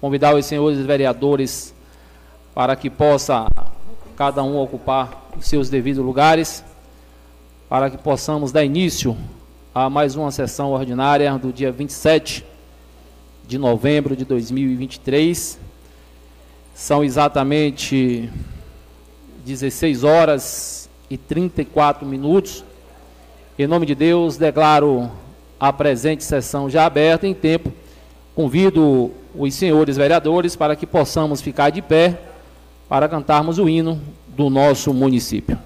convidar os senhores vereadores para que possa cada um ocupar os seus devidos lugares, para que possamos dar início a mais uma sessão ordinária do dia 27 de novembro de 2023. São exatamente 16 horas e 34 minutos. Em nome de Deus, declaro a presente sessão já aberta em tempo. Convido os senhores vereadores para que possamos ficar de pé para cantarmos o hino do nosso município.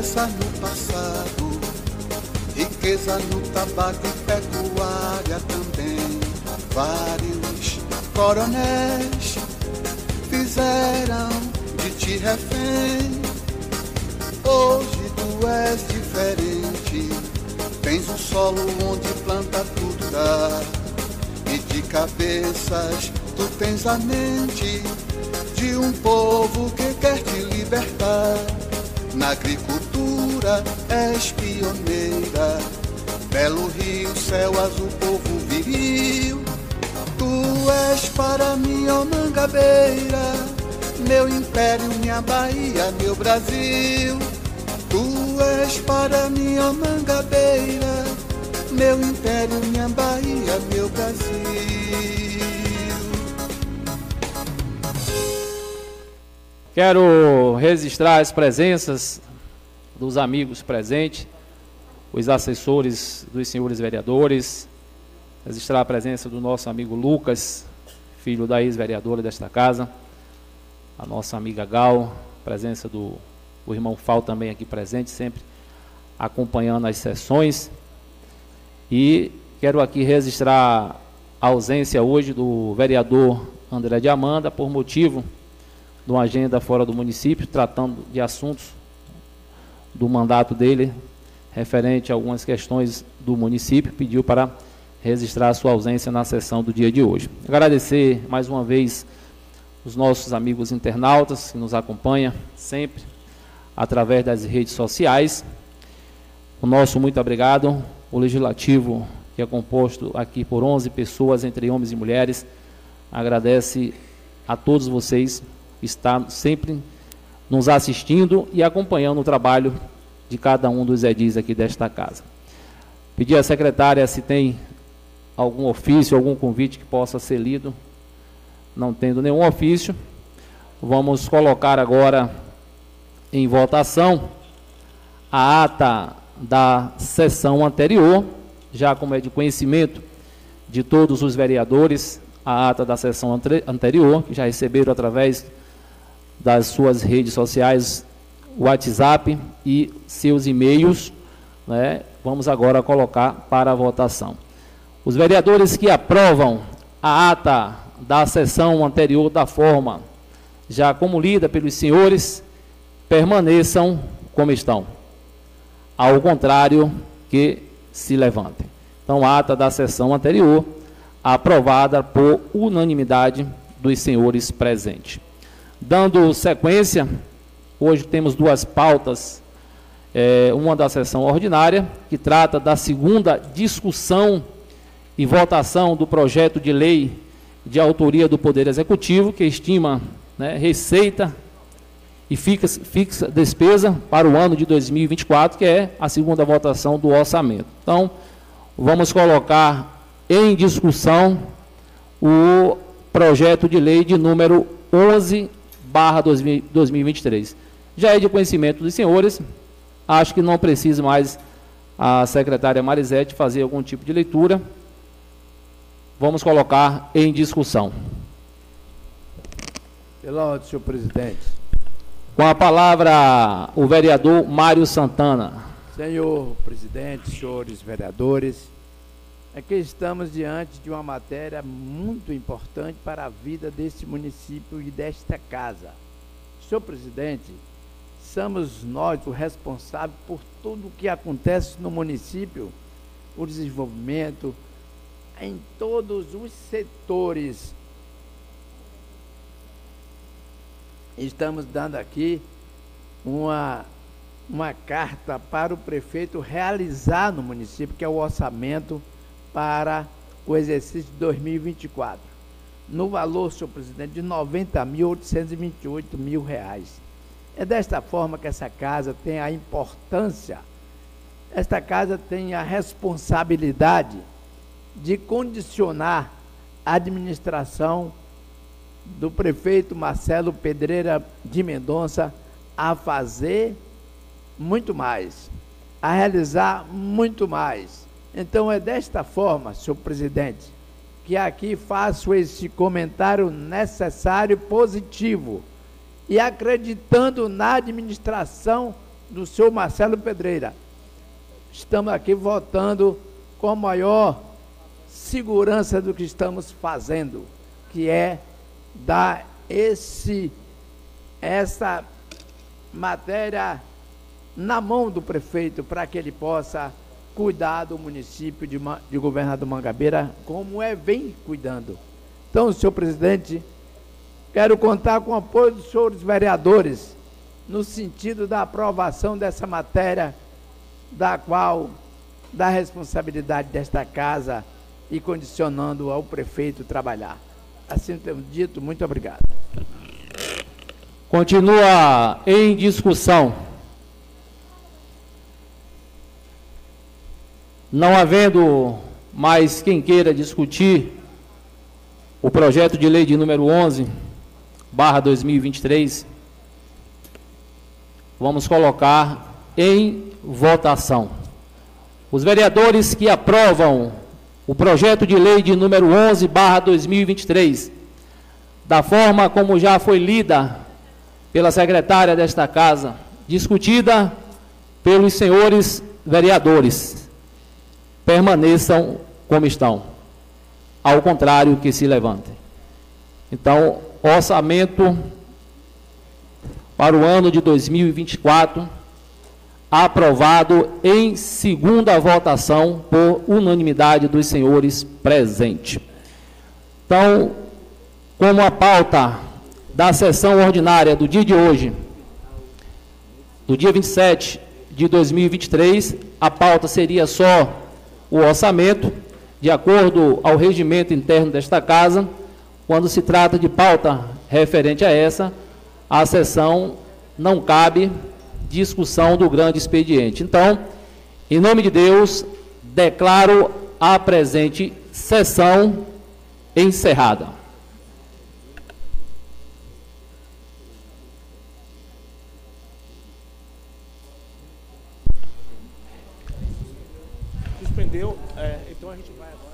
Cabeça no passado, riqueza no tabaco e pecuária também. Vários coronéis fizeram de ti refém. Hoje tu és diferente, tens um solo onde planta tudo dá. E de cabeças tu tens a mente de um povo que quer te libertar. Na agricultura és pioneira, belo rio, céu azul, povo viril. Tu és para mim, ó Mangabeira, meu império, minha Bahia, meu Brasil. Tu és para mim, ó Mangabeira, meu império, minha Bahia, meu Brasil. Quero registrar as presenças dos amigos presentes, os assessores dos senhores vereadores, registrar a presença do nosso amigo Lucas, filho da ex-vereadora desta casa, a nossa amiga Gal, presença do o irmão Fal também aqui presente, sempre acompanhando as sessões. E quero aqui registrar a ausência hoje do vereador André de Amanda, por motivo de uma agenda fora do município, tratando de assuntos do mandato dele, referente a algumas questões do município, pediu para registrar sua ausência na sessão do dia de hoje. Agradecer mais uma vez os nossos amigos internautas que nos acompanham sempre através das redes sociais. O nosso muito obrigado. O legislativo, que é composto aqui por 11 pessoas, entre homens e mulheres, agradece a todos vocês estão sempre nos assistindo e acompanhando o trabalho de cada um dos edis aqui desta casa. Pedir à secretária se tem algum ofício, algum convite que possa ser lido. Não tendo nenhum ofício, vamos colocar agora em votação a ata da sessão anterior, já como é de conhecimento de todos os vereadores, a ata da sessão anterior, que já receberam através das suas redes sociais, WhatsApp e seus e-mails, né? Vamos agora colocar para votação. Os vereadores que aprovam a ata da sessão anterior da forma já como lida pelos senhores, permaneçam como estão. Ao contrário, que se levantem. Então, ata da sessão anterior, aprovada por unanimidade dos senhores presentes. Dando sequência, hoje temos duas pautas. É, uma da sessão ordinária, que trata da segunda discussão e votação do projeto de lei de autoria do Poder Executivo, que estima né, receita e fixa, fixa despesa para o ano de 2024, que é a segunda votação do orçamento. Então, vamos colocar em discussão o projeto de lei de número 11 barra 2023. Já é de conhecimento dos senhores, acho que não precisa mais a secretária Marisete fazer algum tipo de leitura. Vamos colocar em discussão. Pela ordem, senhor presidente. Com a palavra, o vereador Mário Santana. Senhor presidente, senhores vereadores, aqui estamos diante de uma matéria muito importante para a vida deste município e desta casa. Senhor presidente, somos nós o responsável por tudo o que acontece no município, o desenvolvimento em todos os setores. Estamos dando aqui uma, uma carta para o prefeito realizar no município, que é o orçamento para o exercício de 2024, no valor, senhor presidente, de 90.828 mil reais. É desta forma que essa casa tem a importância, esta casa tem a responsabilidade de condicionar a administração do prefeito Marcelo Pedreira de Mendonça a fazer muito mais, a realizar muito mais. Então é desta forma, senhor presidente, que aqui faço esse comentário necessário positivo e acreditando na administração do senhor Marcelo Pedreira. Estamos aqui votando com maior segurança do que estamos fazendo, que é dar esse essa matéria na mão do prefeito para que ele possa cuidar do município de, de Governador Mangabeira como é vem cuidando. Então, senhor presidente, Quero contar com o apoio dos senhores vereadores no sentido da aprovação dessa matéria, da qual da responsabilidade desta casa e condicionando ao prefeito trabalhar. Assim temos dito, muito obrigado. Continua em discussão. Não havendo mais quem queira discutir o projeto de lei de número 11, barra 2023, vamos colocar em votação. Os vereadores que aprovam o projeto de lei de número 11, barra 2023, da forma como já foi lida pela secretária desta casa, discutida pelos senhores vereadores, permaneçam como estão. Ao contrário, que se levantem. Então, orçamento para o ano de 2024, aprovado em segunda votação por unanimidade dos senhores presentes. Então, como a pauta da sessão ordinária do dia de hoje, do dia 27 de 2023, a pauta seria só o orçamento, de acordo ao regimento interno desta casa, quando se trata de pauta referente a essa, a sessão não cabe discussão do grande expediente. Então, em nome de Deus, declaro a presente sessão encerrada. Suspendeu, é, então a gente vai agora.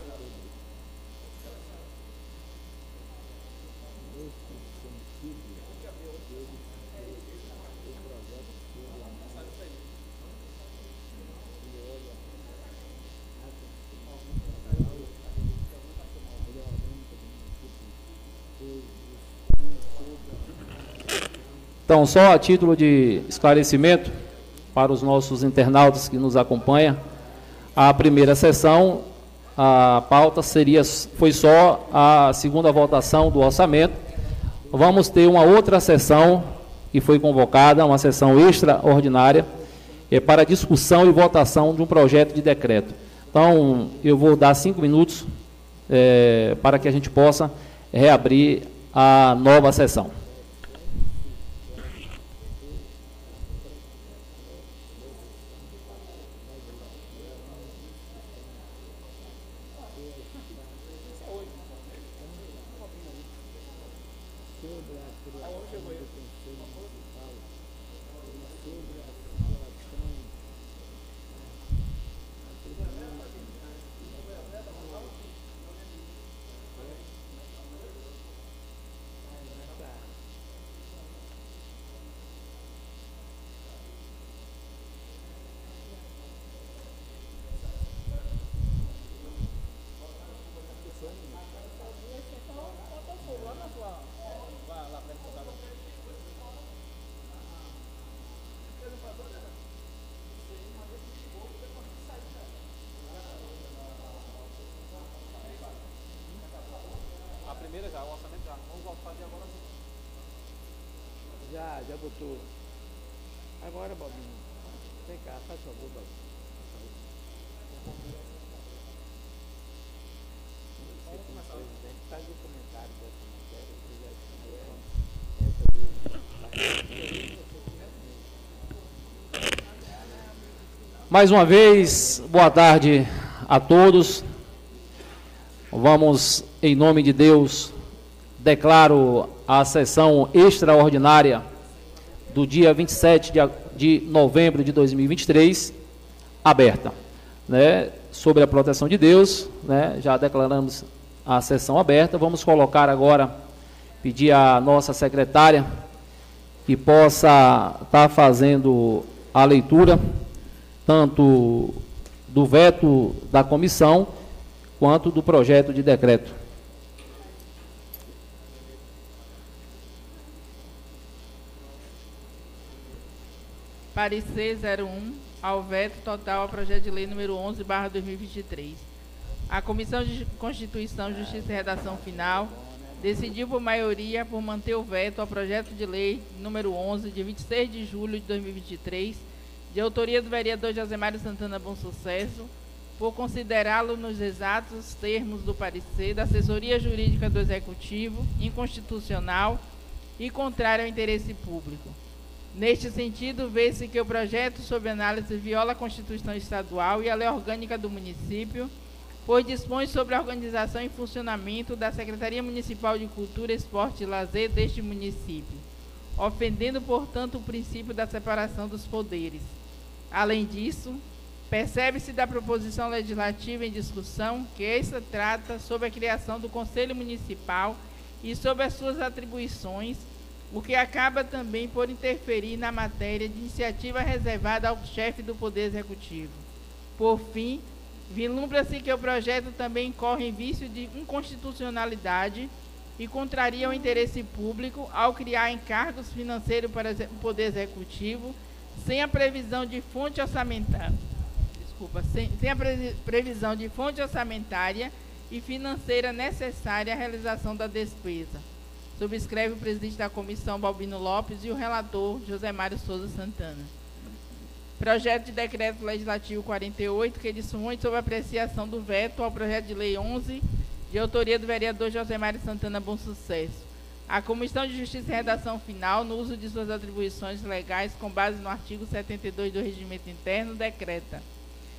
Então, só a título de esclarecimento para os nossos internautas que nos acompanham, a primeira sessão, a pauta seria, foi só a segunda votação do orçamento. Vamos ter uma outra sessão que foi convocada, uma sessão extraordinária, é para discussão e votação de um projeto de decreto. Então, eu vou dar cinco minutos é, para que a gente possa reabrir a nova sessão. Já, já botou. Agora, Bobinho, vem cá, faz favor, Bobinho. Faz o comentário Mais uma vez, boa tarde a todos. Vamos, em nome de Deus, declaro a sessão extraordinária do dia 27 de, novembro de 2023 aberta. Né? Sobre a proteção de Deus, né? já declaramos a sessão aberta. Vamos colocar agora, pedir à nossa secretária que possa estar tá fazendo a leitura tanto do veto da comissão quanto do projeto de decreto. Parecer 01 ao veto total ao projeto de lei número 11, barra 2023. A Comissão de Constituição, Justiça e Redação Final decidiu por maioria por manter o veto ao projeto de lei número 11, de 26 de julho de 2023, de autoria do vereador Josemário Santana Bom Sucesso, por considerá-lo nos exatos termos do parecer da assessoria jurídica do Executivo inconstitucional e contrário ao interesse público. Neste sentido, vê-se que o projeto sob análise viola a Constituição Estadual e a lei orgânica do município, pois dispõe sobre a organização e funcionamento da Secretaria Municipal de Cultura, Esporte e Lazer deste município, ofendendo, portanto, o princípio da separação dos poderes. Além disso, percebe-se da proposição legislativa em discussão que esta trata sobre a criação do Conselho Municipal e sobre as suas atribuições o que acaba também por interferir na matéria de iniciativa reservada ao chefe do Poder Executivo. Por fim, vislumbra-se que o projeto também corre em vício de inconstitucionalidade e contraria o interesse público ao criar encargos financeiros para o Poder Executivo sem a previsão de fonte orçamentária, desculpa, sem, sem a previsão de fonte orçamentária e financeira necessária à realização da despesa. Subscreve o presidente da comissão, Balbino Lopes, e o relator, José Mário Souza Santana. Projeto de decreto legislativo 48, que dispõe sobre a apreciação do veto ao projeto de lei 11, de autoria do vereador José Mário Santana Bom Sucesso. A Comissão de Justiça e Redação Final, no uso de suas atribuições legais com base no artigo 72 do Regimento Interno, decreta.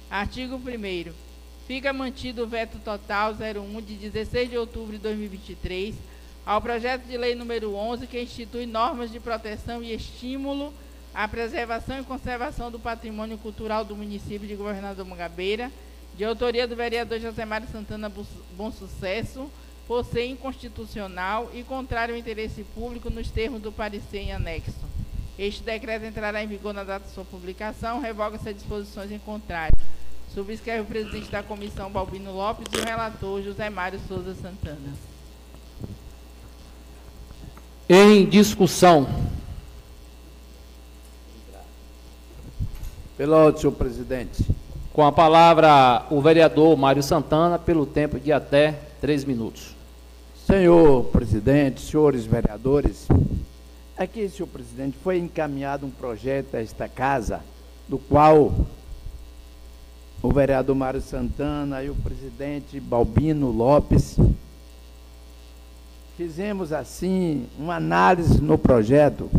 Artigo 1 Fica mantido o veto total 01 de 16 de outubro de 2023 ao projeto de lei número 11, que institui normas de proteção e estímulo à preservação e conservação do patrimônio cultural do município de Governador Mangabeira, de autoria do vereador José Mário Santana Bom Sucesso, por ser inconstitucional e contrário ao interesse público nos termos do parecer em anexo. Este decreto entrará em vigor na data de sua publicação, revoga-se as disposições em contrário. Subscreve o presidente da comissão, Balbino Lopes, e o relator, José Mário Souza Santana. Em discussão. Pelo senhor presidente. Com a palavra o vereador Mário Santana, pelo tempo de até três minutos. Senhor presidente, senhores vereadores, aqui, senhor presidente, foi encaminhado um projeto a esta casa, do qual o vereador Mário Santana e o presidente Balbino Lopes fizemos assim uma análise no projeto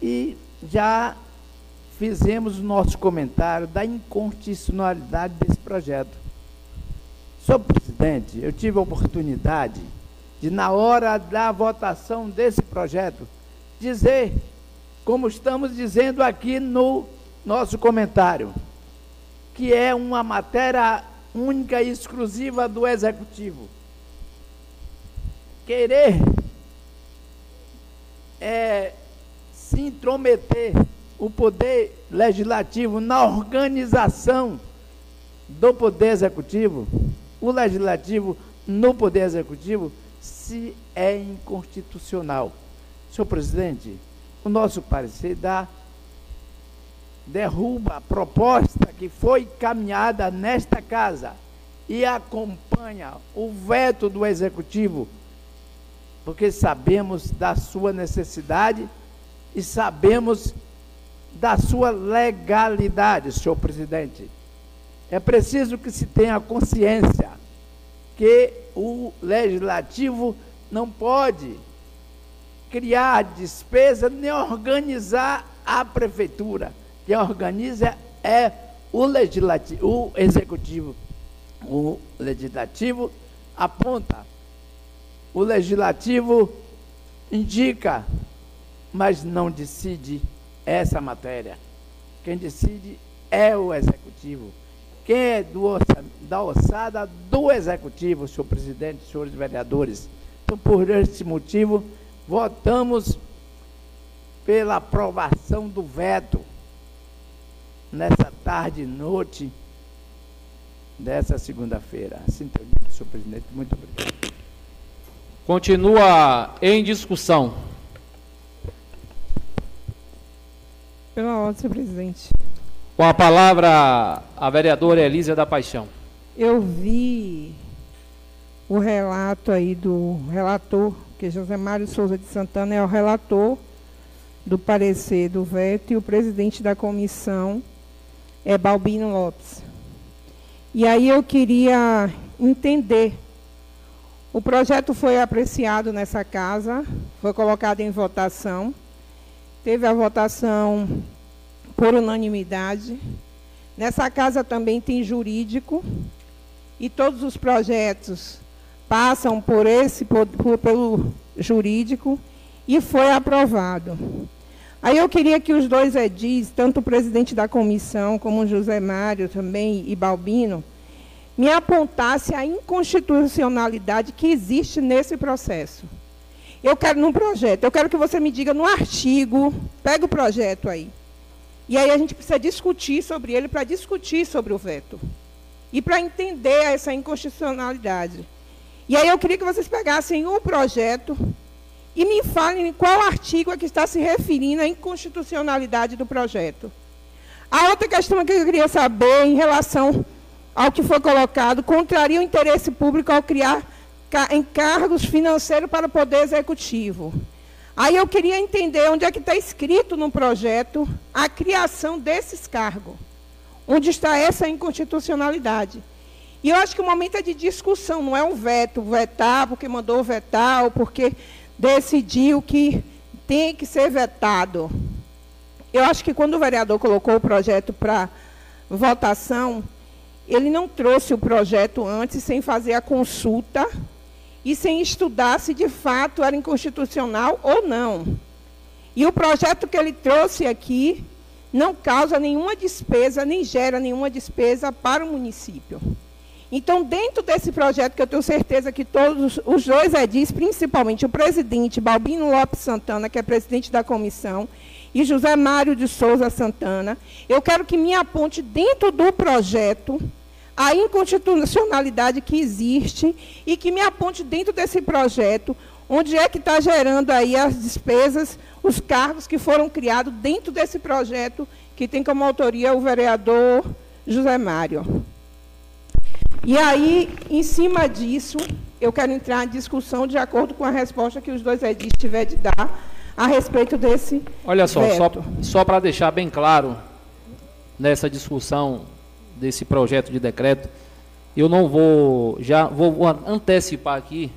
e já fizemos o nosso comentário da inconstitucionalidade desse projeto. Senhor presidente, eu tive a oportunidade de, na hora da votação desse projeto, dizer, como estamos dizendo aqui no nosso comentário, que é uma matéria única e exclusiva do Executivo. Querer é, se intrometer o poder legislativo na organização do poder executivo, o legislativo no poder executivo, se é inconstitucional. Senhor presidente, o nosso parecer dá derruba a proposta que foi caminhada nesta casa e acompanha o veto do executivo porque sabemos da sua necessidade e sabemos da sua legalidade, senhor presidente. É preciso que se tenha consciência que o legislativo não pode criar despesa nem organizar a prefeitura. Quem organiza é o legislativo, o executivo. O legislativo aponta, o legislativo indica, mas não decide essa matéria. Quem decide é o executivo. Quem é do, da ossada do executivo, senhor presidente, senhores vereadores. Então, por esse motivo, votamos pela aprovação do veto nessa tarde e noite dessa segunda-feira. Assim termino, senhor presidente. Muito obrigado. Continua em discussão. Pela ordem, senhor presidente. Com a palavra a vereadora Elísia da Paixão. Eu vi o relato aí do relator, que José Mário Souza de Santana é o relator do parecer do veto e o presidente da comissão é Balbino Lopes. E aí eu queria entender. O projeto foi apreciado nessa casa, foi colocado em votação. Teve a votação por unanimidade. Nessa casa também tem jurídico e todos os projetos passam por esse por, por, pelo jurídico e foi aprovado. Aí eu queria que os dois edis, tanto o presidente da comissão como o José Mário também e Balbino, me apontasse a inconstitucionalidade que existe nesse processo. Eu quero num projeto, eu quero que você me diga no artigo, pega o projeto aí. E aí a gente precisa discutir sobre ele para discutir sobre o veto. E para entender essa inconstitucionalidade. E aí eu queria que vocês pegassem o projeto e me falem qual artigo é que está se referindo à inconstitucionalidade do projeto. A outra questão que eu queria saber em relação ao que foi colocado, contraria o interesse público ao criar encargos financeiros para o Poder Executivo. Aí eu queria entender onde é que está escrito no projeto a criação desses cargos. Onde está essa inconstitucionalidade? E eu acho que o momento é de discussão, não é um veto, vetar porque mandou vetar ou porque decidiu que tem que ser vetado. Eu acho que quando o vereador colocou o projeto para votação, ele não trouxe o projeto antes sem fazer a consulta e sem estudar se de fato era inconstitucional ou não. E o projeto que ele trouxe aqui não causa nenhuma despesa, nem gera nenhuma despesa para o município. Então, dentro desse projeto, que eu tenho certeza que todos os dois edis, principalmente o presidente Balbino Lopes Santana, que é presidente da comissão, e José Mário de Souza Santana, eu quero que me aponte dentro do projeto a inconstitucionalidade que existe e que me aponte dentro desse projeto onde é que está gerando aí as despesas, os cargos que foram criados dentro desse projeto que tem como autoria o vereador José Mário. E aí, em cima disso, eu quero entrar em discussão de acordo com a resposta que os dois edis tiver de dar a respeito desse. Olha só, veto. só, só para deixar bem claro nessa discussão desse projeto de decreto, eu não vou, já vou antecipar aqui,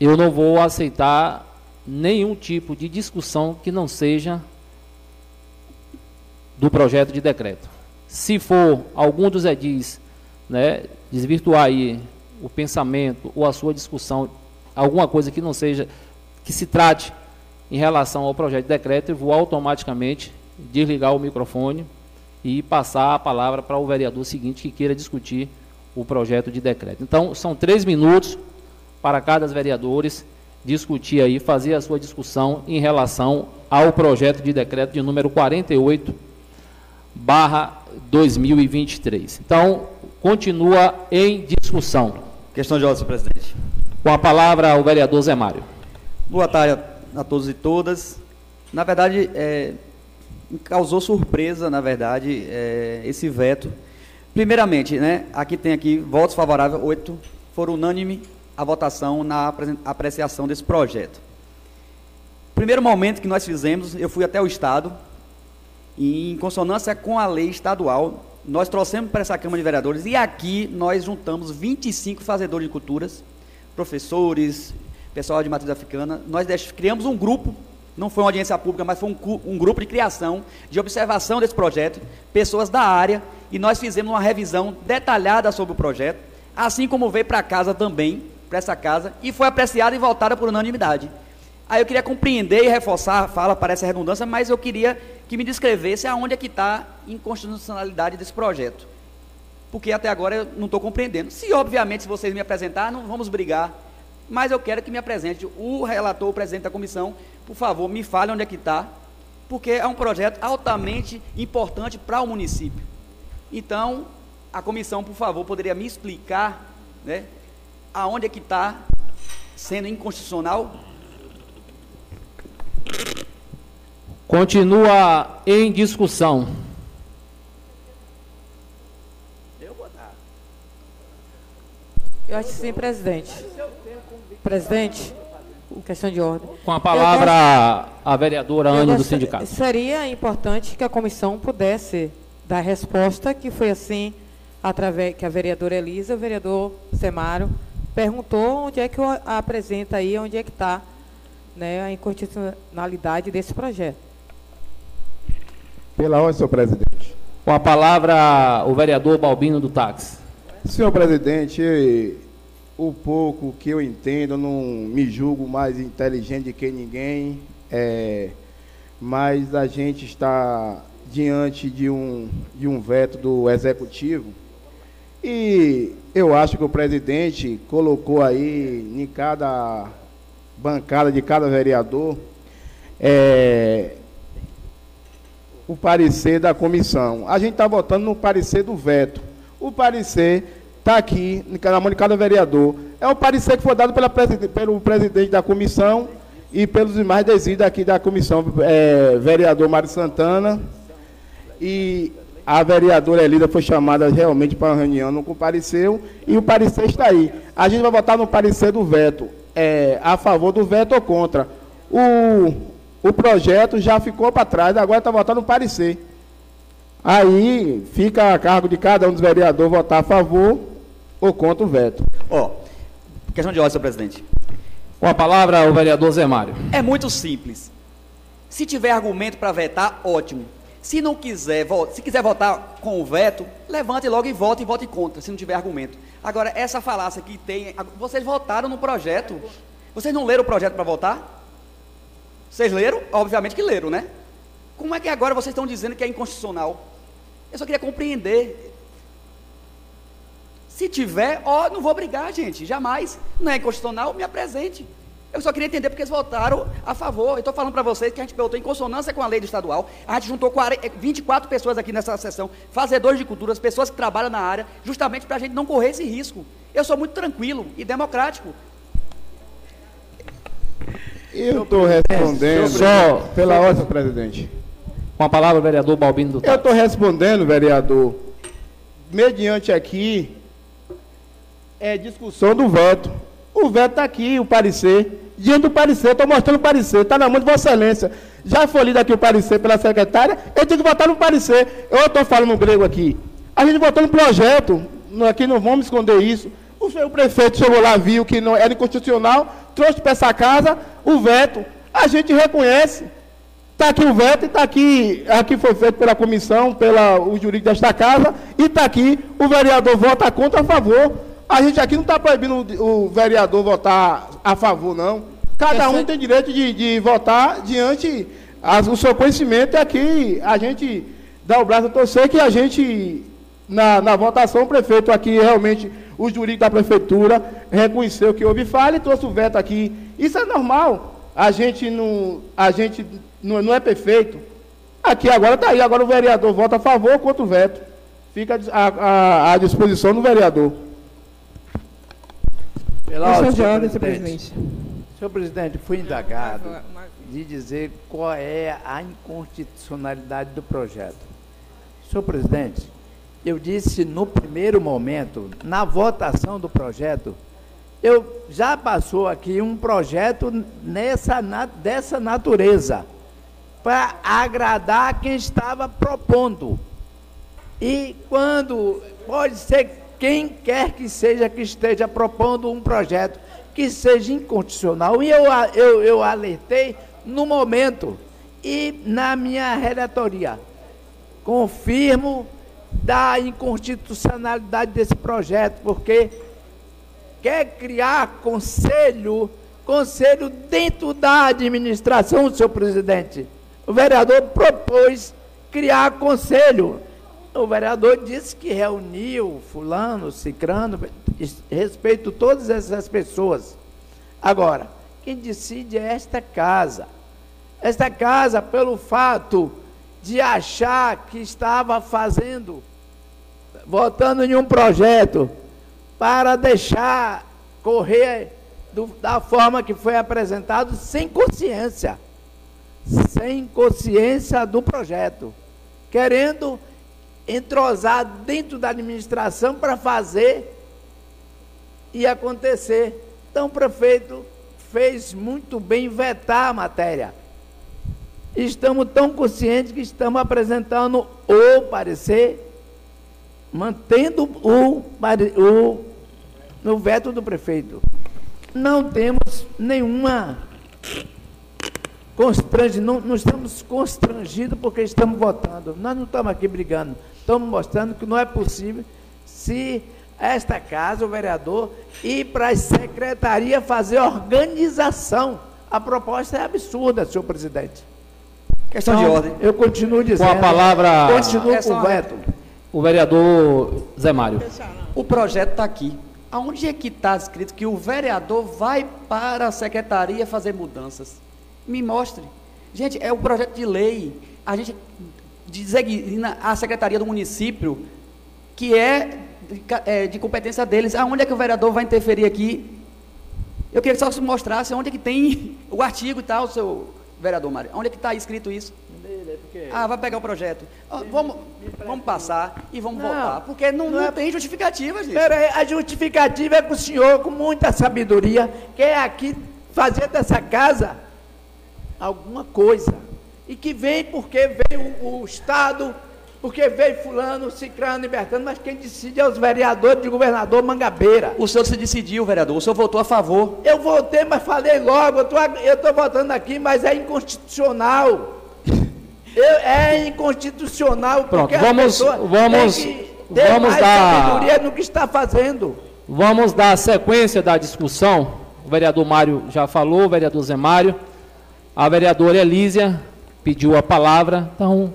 eu não vou aceitar nenhum tipo de discussão que não seja do projeto de decreto. Se for algum dos edis né, desvirtuar aí o pensamento ou a sua discussão, alguma coisa que não seja, que se trate em relação ao projeto de decreto, eu vou automaticamente desligar o microfone e passar a palavra para o vereador seguinte que queira discutir o projeto de decreto. Então, são três minutos para cada dos vereadores discutir aí, fazer a sua discussão em relação ao projeto de decreto de número 48, barra 2023. Então, continua em discussão. Questão de ordem, senhor presidente. Com a palavra o vereador Zé Mário. Boa tarde a, todos e todas. Na verdade, é, causou surpresa, na verdade, é, esse veto. Primeiramente, né, aqui tem aqui votos favoráveis, oito, foram unânime, a votação na apreciação desse projeto. Primeiro momento que nós fizemos, eu fui até o Estado, e em consonância com a lei estadual, nós trouxemos para essa Câmara de Vereadores e aqui nós juntamos 25 fazedores de culturas, professores, pessoal de matriz africana. Nós criamos um grupo, não foi uma audiência pública, mas foi um, um grupo de criação, de observação desse projeto, pessoas da área, e nós fizemos uma revisão detalhada sobre o projeto, assim como veio para casa também, para essa casa, e foi apreciada e votada por unanimidade. Aí eu queria compreender e reforçar a fala, parece redundância, mas eu queria que me descrevesse aonde é que está a inconstitucionalidade desse projeto. Porque até agora eu não estou compreendendo. Se, obviamente, se vocês me apresentar, não vamos brigar. Mas eu quero que me apresente o relator, o presidente da comissão, por favor, me fale onde é que está, porque é um projeto altamente importante para o município. Então, a comissão, por favor, poderia me explicar né, aonde é que está sendo inconstitucional Continua em discussão. Eu acho que sim, presidente. Presidente, questão de ordem. Com a palavra a vereadora Anne do sindicato. Seria importante que a comissão pudesse dar resposta, que foi assim, através que a vereadora Elisa, o vereador Semário, perguntou onde é que apresenta aí, onde é que está né, a inconstitucionalidade desse projeto. Pela ordem, senhor presidente. Com a palavra, o vereador Balbino do Táxi. Senhor presidente, o pouco que eu entendo, não me julgo mais inteligente que ninguém, é, mas a gente está diante de um, de um veto do executivo e eu acho que o presidente colocou aí em cada bancada de cada vereador é, o parecer da comissão. A gente está votando no parecer do veto. O parecer está aqui, na mão de cada vereador. É o parecer que foi dado pela, pelo presidente da comissão e pelos demais desídios aqui da comissão, é, vereador Mário Santana. E a vereadora Elida foi chamada realmente para uma reunião, não compareceu, e o parecer está aí. A gente vai votar no parecer do veto, é, a favor do veto ou contra. O, o projeto já ficou para trás, agora está votando no parecer. Aí fica a cargo de cada um dos vereadores votar a favor ou contra o veto. Ó, oh, questão de ordem, senhor presidente. Com a palavra, o vereador Zé Mário. É muito simples. Se tiver argumento para vetar, ótimo. Se não quiser, se quiser votar com o veto, levante logo e vote e vote contra, se não tiver argumento. Agora, essa falácia que tem. Vocês votaram no projeto. Vocês não leram o projeto para votar? Vocês leram? Obviamente que leram, né? Como é que agora vocês estão dizendo que é inconstitucional? Eu só queria compreender. Se tiver, ó, não vou brigar, gente, jamais. Não é inconstitucional, me apresente. Eu só queria entender porque eles votaram a favor. Eu estou falando para vocês que a gente votou em consonância com a lei do estadual. A gente juntou 40, 24 pessoas aqui nessa sessão, fazedores de culturas, pessoas que trabalham na área, justamente para a gente não correr esse risco. Eu sou muito tranquilo e democrático. Eu estou respondendo só pela ordem, presidente. Com a palavra, o vereador Balbino do Eu estou respondendo, vereador, mediante aqui, é discussão do veto. O veto está aqui, o parecer. Diante do parecer, estou mostrando o parecer, está na mão de Vossa Excelência. Já foi lido aqui o parecer pela secretária, eu tenho que votar no parecer. Eu estou falando grego aqui. A gente votou no projeto, aqui não vamos esconder isso. O, o prefeito chegou lá, viu que não era inconstitucional, trouxe para essa casa o veto. A gente reconhece. Está aqui o veto, está aqui, aqui foi feito pela comissão, pela o jurídico desta casa, e está aqui, o vereador vota contra a favor. A gente aqui não está proibindo o, o, vereador votar a favor, não. Cada um tem direito de, de votar diante do seu conhecimento, e aqui a gente dá o braço a torcer que a gente, na, na votação, o prefeito aqui realmente o jurídico da prefeitura reconheceu que houve falha e trouxe o veto aqui. Isso é normal. A gente não, a gente não, não é perfeito. Aqui agora está aí, agora o vereador vota a favor ou contra o veto. Fica à, disposição do vereador. Pela ordem, senhor presidente. Senhor presidente, fui indagado de dizer qual é a inconstitucionalidade do projeto. Senhor presidente, eu disse no primeiro momento, na votação do projeto, eu já passou aqui um projeto nessa, na, dessa natureza para agradar quem estava propondo. E quando pode ser quem quer que seja que esteja propondo um projeto que seja inconstitucional, e eu, eu, eu alertei no momento e na minha relatoria. Confirmo da inconstitucionalidade desse projeto, porque quer criar conselho, conselho dentro da administração, senhor presidente. O vereador propôs criar conselho. O vereador disse que reuniu fulano, cicrano, respeito todas essas pessoas. Agora, quem decide é esta casa. Esta casa, pelo fato de achar que estava fazendo, votando em um projeto para deixar correr do, da forma que foi apresentado, sem consciência. Sem consciência do projeto. Querendo entrosar dentro da administração para fazer e acontecer. Então o prefeito fez muito bem vetar a matéria. Estamos tão conscientes que estamos apresentando o parecer, mantendo o, o no veto do prefeito. Não temos nenhuma constrange, não, não estamos constrangidos porque estamos votando. Nós não estamos aqui brigando. Estamos mostrando que não é possível se esta casa, o vereador, ir para a secretaria fazer organização. A proposta é absurda, senhor presidente. Questão então, de ordem. Eu continuo dizendo. Com a palavra. Continuo com o veto. O vereador Zé Mário. O projeto está aqui. Aonde é que está escrito que o vereador vai para a secretaria fazer mudanças? Me mostre. Gente, é o um projeto de lei. A gente designa a secretaria do município, que é de, é de competência deles. Aonde é que o vereador vai interferir aqui? Eu queria que só se mostrasse onde é que tem o artigo e tal, seu vereador Mário. Onde é que está escrito isso? Ah, vai pegar o projeto. Ah, vamos, vamos passar e vamos não, voltar. Porque não, não, não é... tem justificativa, gente. Peraí, a justificativa é que o senhor, com muita sabedoria, quer aqui fazer dessa casa alguma coisa. E que vem porque veio o, o Estado, porque veio fulano, cicrano, libertando, mas quem decide é os vereadores de governador Mangabeira. O senhor se decidiu, vereador, o senhor votou a favor. Eu votei, mas falei logo, eu estou votando aqui, mas é inconstitucional. Eu, é inconstitucional Pronto, vamos, vamos, vamos dar no que está fazendo. Vamos dar sequência da discussão. O vereador Mário já falou, o vereador Zé Mário. A vereadora Elísia pediu a palavra, então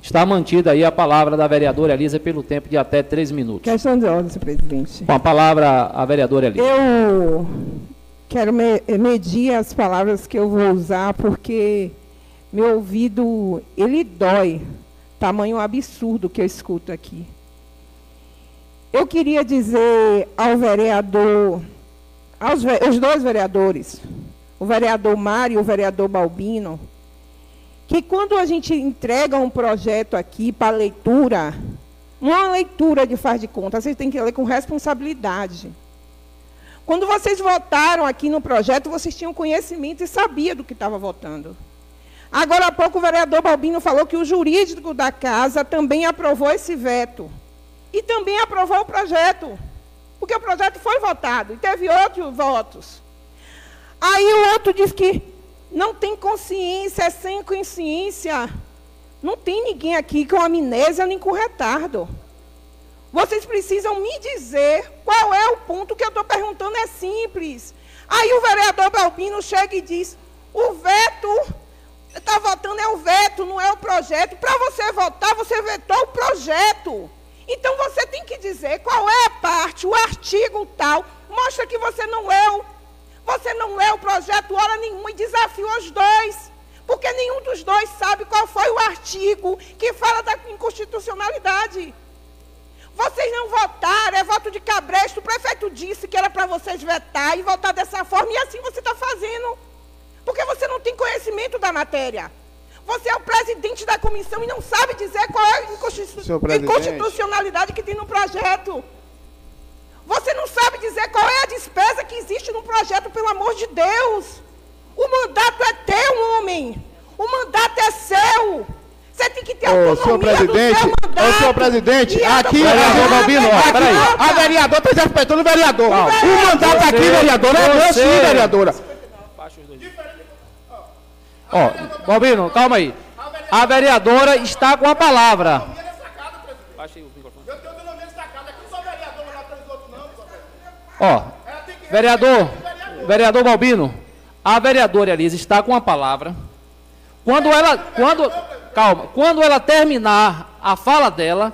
está mantida aí a palavra da vereadora Elísia pelo tempo de até três minutos. Questão de ordem, senhor presidente. Com a palavra a vereadora Elísia. Eu quero medir as palavras que eu vou usar, porque meu ouvido, ele dói, tamanho absurdo que eu escuto aqui. Eu queria dizer ao vereador, aos os dois vereadores, o vereador Mário e o vereador Balbino, que quando a gente entrega um projeto aqui para leitura, não é uma leitura de faz de conta, vocês têm que ler com responsabilidade. Quando vocês votaram aqui no projeto, vocês tinham conhecimento e sabiam do que estava votando. Agora há pouco o vereador Balbino falou que o jurídico da casa também aprovou esse veto. E também aprovou o projeto. Porque o projeto foi votado e teve outros votos. Aí o outro diz que não tem consciência, é sem consciência. Não tem ninguém aqui com amnésia nem com retardo. Vocês precisam me dizer qual é o ponto que eu estou perguntando, é simples. Aí o vereador Balbino chega e diz: o veto está votando é o veto, não é o projeto. Para você votar, você vetou o projeto. Então você tem que dizer qual é a parte, o artigo tal. Mostra que você não leu. Você não leu o projeto hora nenhuma e desafiou os dois. Porque nenhum dos dois sabe qual foi o artigo que fala da inconstitucionalidade. Vocês não votaram, é voto de cabresto. O prefeito disse que era para vocês vetar e votar dessa forma, e assim você está fazendo. Porque você não tem conhecimento da matéria. Você é o presidente da comissão e não sabe dizer qual é a inconstitucionalidade que tem no projeto. Você não sabe dizer qual é a despesa que existe no projeto, pelo amor de Deus. O mandato é teu, homem. O mandato é seu. Você tem que ter Ô, autonomia senhor presidente, do seu mandato. ô, senhor presidente, E a aqui, autonomia vereador da Balbino, ó, deputada. peraí. A vereadora está desrespeitando o vereador. O vereador. mandato aqui, Você- vereadora, é meu sim, vereadora. Ó, Balbino, calma aí. A vereadora está com a palavra. Ó, vereador, vereador Balbino, a vereadora Elisa está com a palavra. Quando ela, quando, calma, quando ela terminar a fala dela,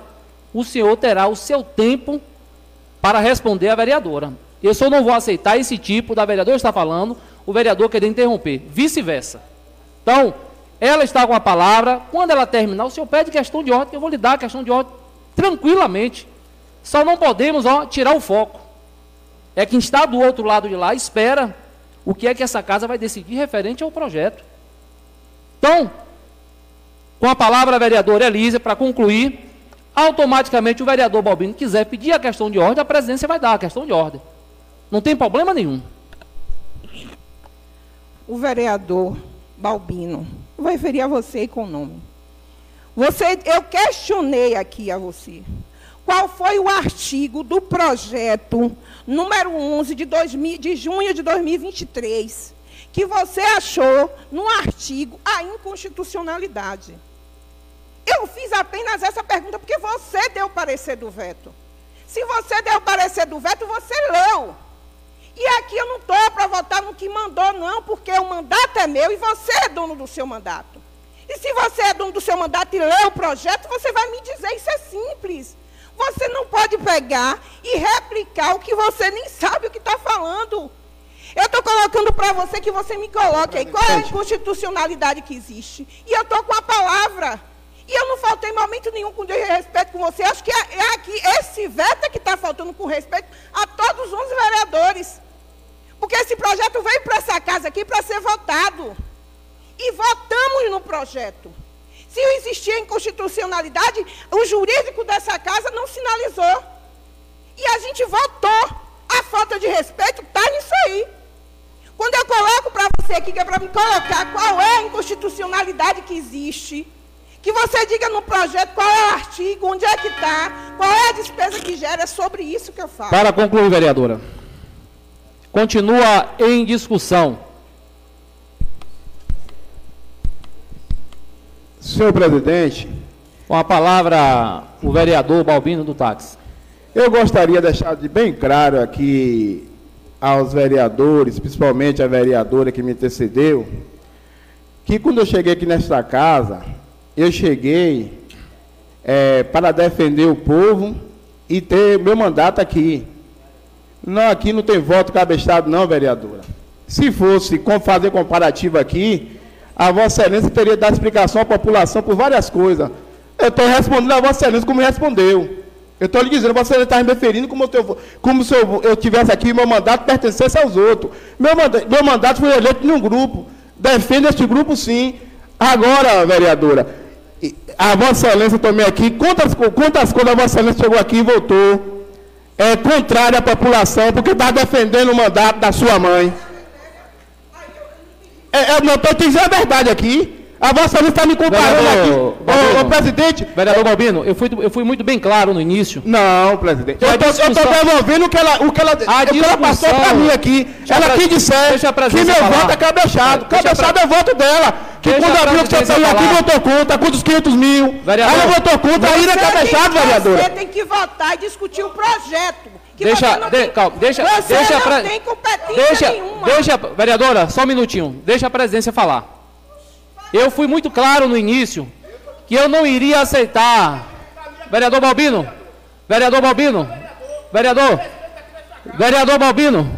o senhor terá o seu tempo para responder à vereadora. Eu só não vou aceitar esse tipo da vereadora está falando, o vereador querer interromper, vice-versa. Então, ela está com a palavra, quando ela terminar, o senhor pede questão de ordem, eu vou lhe dar a questão de ordem tranquilamente. Só não podemos ó, tirar o foco. É quem está do outro lado de lá espera o que é que essa casa vai decidir referente ao projeto. Então, com a palavra a vereadora Elisa, para concluir, automaticamente o vereador Balbino quiser pedir a questão de ordem, a presidência vai dar a questão de ordem. Não tem problema nenhum. o vereador Balbino, vou referir a você com o nome. Você, eu questionei aqui a você. Qual foi o artigo do projeto número 11 de, 2000, de junho de 2023 que você achou no artigo a inconstitucionalidade? Eu fiz apenas essa pergunta porque você deu o parecer do veto. Se você deu o parecer do veto, você leu. E aqui eu não estou para votar no que mandou, não, porque o mandato é meu e você é dono do seu mandato. E se você é dono do seu mandato e lê o projeto, você vai me dizer, isso é simples. Você não pode pegar e replicar o que você nem sabe o que está falando. Eu estou colocando para você que você me coloque aí qual é a inconstitucionalidade que existe. E eu estou com a palavra. E eu não faltei momento nenhum com respeito com você. Acho que é, é aqui, esse veto é que está faltando com respeito a todos os vereadores. Porque esse projeto veio para essa casa aqui para ser votado. E votamos no projeto. Se existia inconstitucionalidade, o jurídico dessa casa não sinalizou. E a gente votou. A falta de respeito está nisso aí. Quando eu coloco para você aqui, que é para me colocar qual é a inconstitucionalidade que existe, que você diga no projeto qual é o artigo, onde é que está, qual é a despesa que gera, é sobre isso que eu falo. Para concluir, vereadora. Continua em discussão. Senhor presidente, Com a palavra, o vereador Balbino do táxi. eu gostaria de deixar de bem claro aqui aos vereadores, principalmente a vereadora que me antecedeu, que quando eu cheguei aqui nesta casa, eu cheguei eh, para defender o povo e ter meu mandato aqui. Não, aqui não tem voto cabeçado, não, vereadora. Se fosse com fazer comparativo aqui, a Vossa Excelência teria dado explicação à população por várias coisas. Eu estou respondendo a Vossa Excelência como respondeu. Eu estou lhe dizendo, Vossa Excelência está me referindo como, como se eu, eu tivesse aqui meu mandato pertencesse aos outros. Meu, manda, meu mandato foi eleito em um grupo. Defendo este grupo, sim. Agora, vereadora, e- a Vossa Excelência também aqui, quantas, quantas coisas a Vossa Excelência chegou aqui e voltou? É contrária à população, porque está defendendo o mandato da sua mãe. É, eu não estou dizendo a verdade aqui. A Vossa Excelência está me comparando Vereador aqui. Ô, ô, presidente. Vereador Balbino, eu fui, eu fui muito bem claro no início. Não, presidente. Eu estou devolvendo o que ela, o que ela, A o que ela passou para mim aqui. Ela deixa a que meu falar. voto é cabeçado. Deixa a Cabeçado pre- é voto dela. Que Deixa quando a abriu que você saiu aqui, votou contra. Com dos 500 mil. Vereador. Ela votou contra, aí não é tem- vereadora. Você tem que votar e discutir o projeto. Deixa, de- calma, deixa, você deixa não a pre- tem competência deixa, nenhuma. deixa, vereadora, só um minutinho, deixa a presidência falar. Eu fui muito claro no início que eu não iria aceitar. Vereador Balbino, vereador Balbino, vereador, vereador Balbino,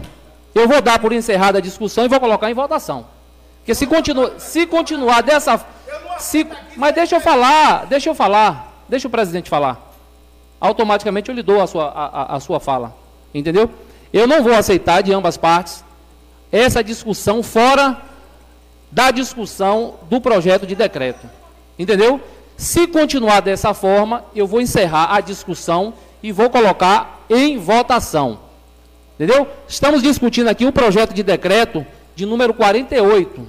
eu vou dar por encerrada a discussão e vou colocar em votação. Porque se, continua, se continuar dessa. Se, mas deixa eu falar, deixa eu falar, deixa o presidente falar automaticamente eu lhe dou a sua, a, a- sua fala. Entendeu? Eu não vou aceitar de ambas partes essa discussão fora da discussão do projeto de decreto. Entendeu? Se continuar dessa forma, eu vou encerrar a discussão e vou colocar em votação. Entendeu? Estamos discutindo aqui o projeto de decreto de número 48.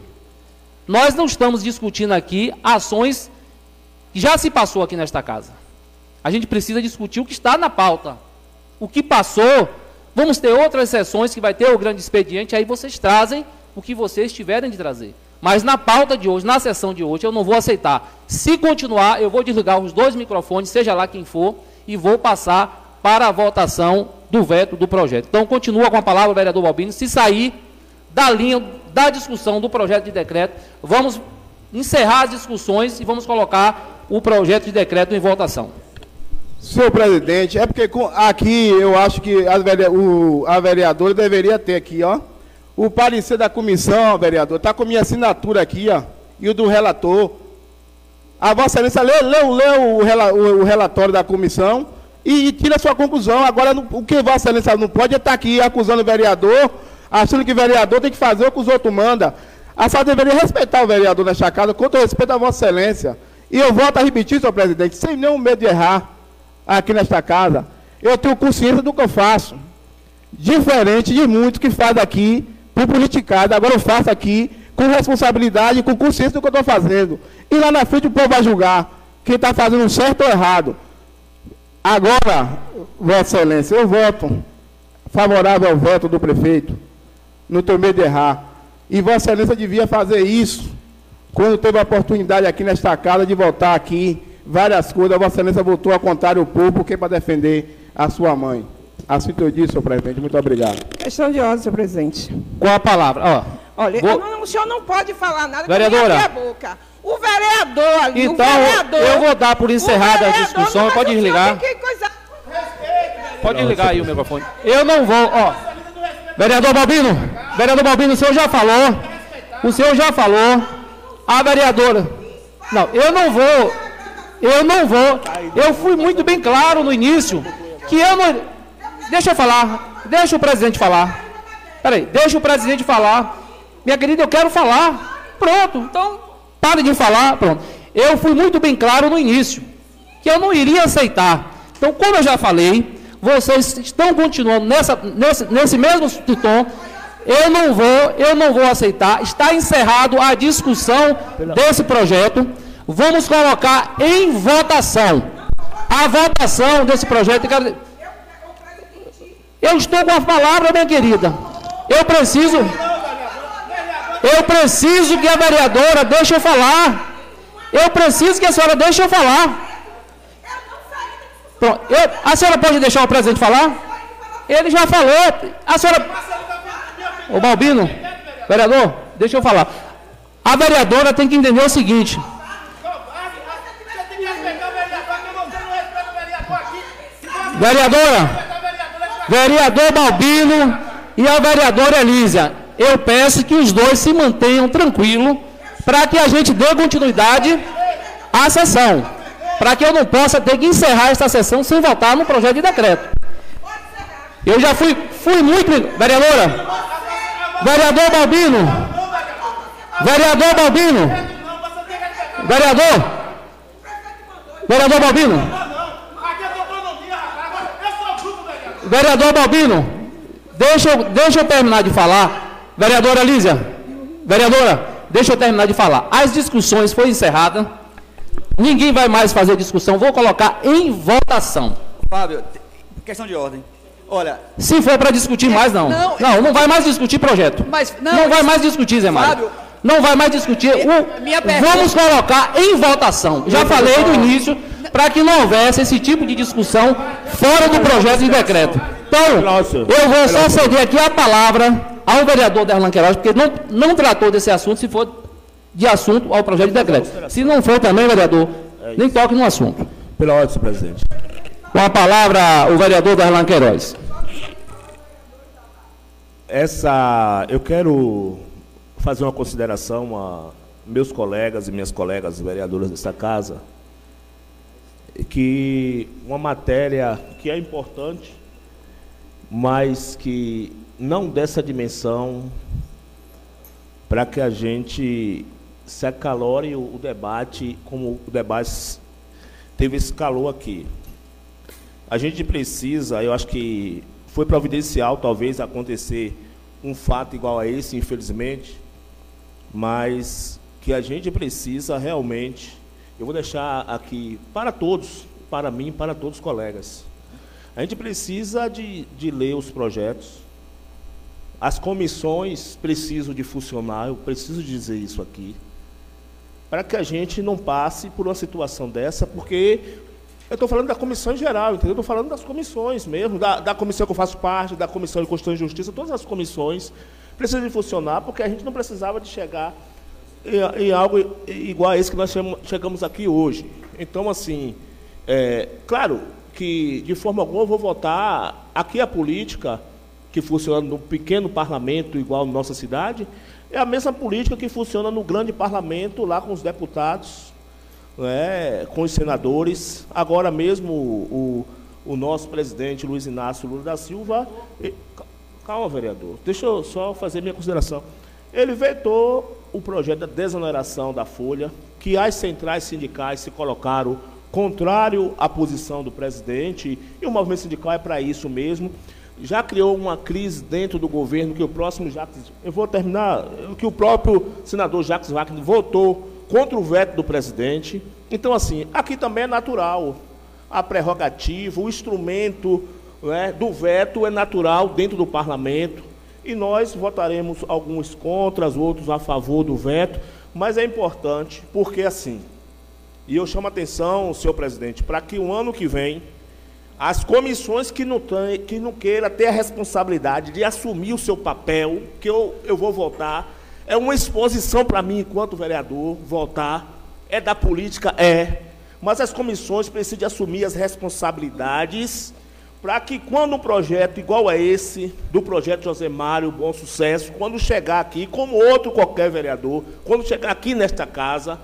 Nós não estamos discutindo aqui ações que já se passou aqui nesta casa. A gente precisa discutir o que está na pauta. O que passou, vamos ter outras sessões que vai ter o grande expediente, aí vocês trazem o que vocês tiverem de trazer. Mas na pauta de hoje, na sessão de hoje, eu não vou aceitar. Se continuar, eu vou desligar os dois microfones, seja lá quem for, e vou passar para a votação do veto do projeto. Então, continua com a palavra vereador Balbino. Se sair da linha da discussão do projeto de decreto, vamos encerrar as discussões e vamos colocar o projeto de decreto em votação. Senhor presidente, é porque aqui eu acho que a, o, a vereadora deveria ter aqui, ó, o parecer da comissão, vereador, está com minha assinatura aqui, ó, e o do relator. A Vossa Excelência lê, lê, lê o, o, o, relatório da comissão e, e tira sua conclusão. Agora, o que Vossa Excelência não pode é estar tá aqui acusando o vereador, achando que o vereador tem que fazer o que os outros mandam. A senhora deveria respeitar o vereador nesta casa, quanto respeito a Vossa Excelência. E eu volto a repetir, senhor presidente, sem nenhum medo de errar aqui nesta casa. Eu tenho consciência do que eu faço. Diferente de muitos que fazem aqui por politicada. Agora eu faço aqui com responsabilidade, com consciência do que eu estou fazendo. E lá na frente o povo vai julgar quem está fazendo certo ou errado. Agora, Vossa Excelência, eu voto favorável ao veto do prefeito. Não tenho medo de errar. E Vossa Excelência devia fazer isso quando teve a oportunidade aqui nesta casa de votar aqui várias coisas. Vossa Excelência voltou a contar o povo que é para defender a sua mãe. Assim que eu disse, senhor presidente. Muito obrigado. Questão de ordem, senhor presidente. Qual a palavra? Ó, Olha, vou... não, o senhor não pode falar nada Vereadora. a boca. O vereador ali, então, o vereador... eu vou dar por encerrada a discussão. Pode desligar. Coisa... Pode desligar aí o microfone. Eu não vou, ó. Vereador Balbino, vereador Balbino, o senhor já falou. O senhor já falou. A vereadora. Não, eu não vou. Eu não vou. Eu fui muito bem claro no início que eu não. Deixa eu falar. Deixa o presidente falar. Peraí, deixa o presidente falar. Minha querida, eu quero falar. Pronto. Então, pare de falar. Pronto. Eu fui muito bem claro no início que eu não iria aceitar. Então, como eu já falei, vocês estão continuando nessa, nesse, nesse mesmo tom. Eu não vou, eu não vou aceitar. Está encerrado a discussão desse projeto. Vamos colocar em votação. A votação desse projeto. Eu estou com a palavra, minha querida. Eu preciso. Eu preciso que a vereadora deixe eu falar. Eu preciso que a senhora deixe eu falar. Pronto, eu, a senhora pode deixar o presidente falar? Ele já falou. A senhora. Ô Balbino, vereador, deixa eu falar. A vereadora tem que entender o seguinte. Vereadora, vereador Balbino e a vereadora Elísia, eu peço que os dois se mantenham tranquilos para que a gente dê continuidade à sessão. Para que eu não possa ter que encerrar esta sessão sem votar no projeto de decreto. Eu já fui, fui muito. Vereadora, vereador Balbino, vereador Balbino, vereador, vereador Balbino. Vereador Balbino, deixa eu, deixa eu terminar de falar. Vereadora Lísia, vereadora, deixa eu terminar de falar. As discussões foram encerradas. Ninguém vai mais fazer discussão. Vou colocar em votação. Fábio, questão de ordem. Olha. Se for para discutir mais, não. Não, não, não vai mais discutir projeto. Mas, não, não vai mais discutir, Zé Mário. Fábio, não vai mais discutir. O, minha vamos colocar em votação. Já falei no início para que não houvesse esse tipo de discussão fora do projeto de decreto. Então, eu vou só ceder aqui a palavra ao vereador Derlan Queiroz, porque não, não tratou desse assunto, se for de assunto ao projeto de decreto. Se não for também, vereador, nem toque no assunto. Pela ordem, senhor presidente. Com a palavra, o vereador Darlan Queiroz. Essa, eu quero fazer uma consideração a meus colegas e minhas colegas vereadoras desta casa, que uma matéria que é importante, mas que não dessa dimensão, para que a gente se acalore o, debate, como o debate teve esse calor aqui. A gente precisa, eu acho que foi providencial, talvez, acontecer um fato igual a esse, infelizmente, mas que a gente precisa realmente, eu vou deixar aqui para todos, para mim, para todos os colegas, a gente precisa de, de ler os projetos, as comissões precisam de funcionar, eu preciso dizer isso aqui, para que a gente não passe por uma situação dessa, porque eu estou falando da comissão em geral, entendeu? Estou falando das comissões mesmo, da, da comissão que eu faço parte, da comissão de Constituição e Justiça, todas as comissões precisam de funcionar, porque a gente não precisava de chegar em, em algo igual a esse que nós chegamos aqui hoje. Então, assim, é, claro que de forma alguma eu vou votar aqui a política que funciona no pequeno parlamento igual na nossa cidade, é a mesma política que funciona no grande parlamento, lá com os deputados, é, com os senadores. Agora mesmo o, o, nosso presidente Luiz Inácio Lula da Silva. Calma, vereador, deixa eu só fazer minha consideração. Ele vetou o projeto da desoneração da Folha, que as centrais sindicais se colocaram contrário à posição do presidente, e o movimento sindical é para isso mesmo. Já criou uma crise dentro do governo que o próximo Jacques, eu vou terminar, que o próprio senador Jacques Wagner votou contra o veto do presidente. Então, assim, aqui também é natural a prerrogativa, o instrumento né, do veto é natural dentro do parlamento. E nós votaremos alguns contra, outros a favor do veto, mas é importante porque, assim, e eu chamo a atenção, senhor presidente, para que o ano que vem, as comissões que não, tem, que não queira ter a responsabilidade de assumir o seu papel, que eu, eu vou votar, é uma exposição para mim, enquanto vereador, voltar. É da política? É. Mas as comissões precisam assumir as responsabilidades para que quando um projeto igual a esse, do projeto José Mário Bom Sucesso, quando chegar aqui, como outro qualquer vereador, quando chegar aqui nesta casa,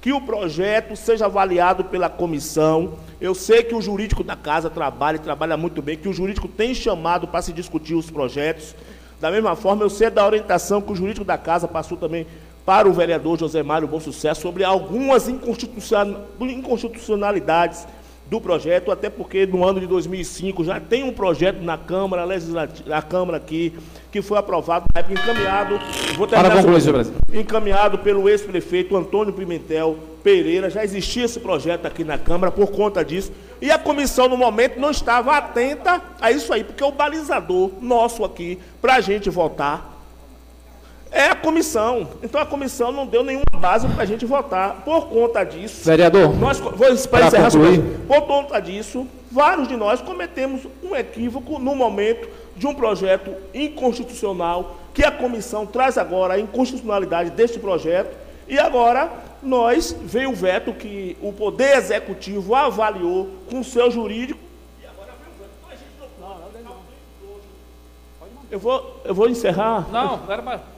que o projeto seja avaliado pela comissão. Eu sei que o jurídico da casa trabalha e trabalha muito bem, que o jurídico tem chamado para se discutir os projetos. Da mesma forma, eu sei da orientação que o jurídico da casa passou também para o vereador José Mário Bom Sucesso sobre algumas inconstitucionalidades do projeto, até porque no ano de 2005 já tem um projeto na Câmara Legislativa, na Câmara aqui, que foi aprovado na época encaminhado, vou Para concluir, presidente. encaminhado pelo ex-prefeito Antônio Pimentel Pereira, já existia esse projeto aqui na Câmara por conta disso, e a comissão no momento não estava atenta a isso aí, porque o balizador nosso aqui para a gente votar é a comissão. Então a comissão não deu nenhuma base para a gente votar. Por conta disso. Vereador. Nós, vou para encerrar Por conta disso, vários de nós cometemos um equívoco no momento de um projeto inconstitucional que a comissão traz agora a inconstitucionalidade deste projeto. E agora nós veio o veto que o Poder Executivo avaliou com o seu jurídico. E agora veio o veto. Então a gente não. Não, não, não. Eu vou, eu vou encerrar. Não, não era para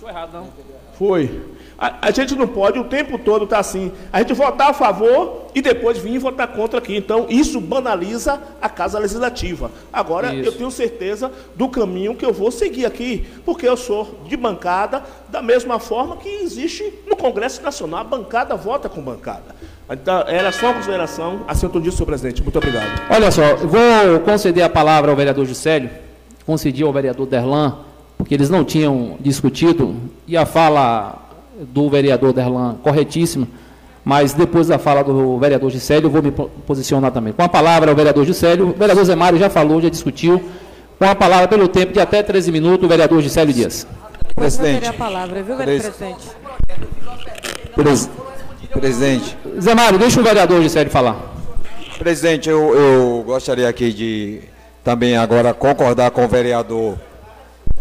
puxou errado, não. Foi. A, a, gente não pode o tempo todo estar tá assim. A gente votar a favor e depois vir votar contra aqui. Então, isso banaliza a Casa Legislativa. Agora, isso. eu tenho certeza do caminho que eu vou seguir aqui, porque eu sou de bancada, da mesma forma que existe no Congresso Nacional. A bancada vota com bancada. Então, era só uma consideração. Assento disso, senhor presidente. Muito obrigado. Olha só, eu vou conceder a palavra ao vereador Juscelio, concedi ao vereador Derlan porque eles não tinham discutido, e a fala do vereador Derlan corretíssima, mas depois da fala do vereador Gisélio, eu vou me posicionar também. Com a palavra o vereador Gisélio, o vereador Zé Mário já falou, já discutiu. Com a palavra, pelo tempo de até 13 minutos, o vereador Gisélio Dias. Presidente. a palavra, viu, presidente? Pres... Presidente. Zé Mário, deixa o vereador Gisélio falar. Presidente, eu, eu gostaria aqui de também agora concordar com o vereador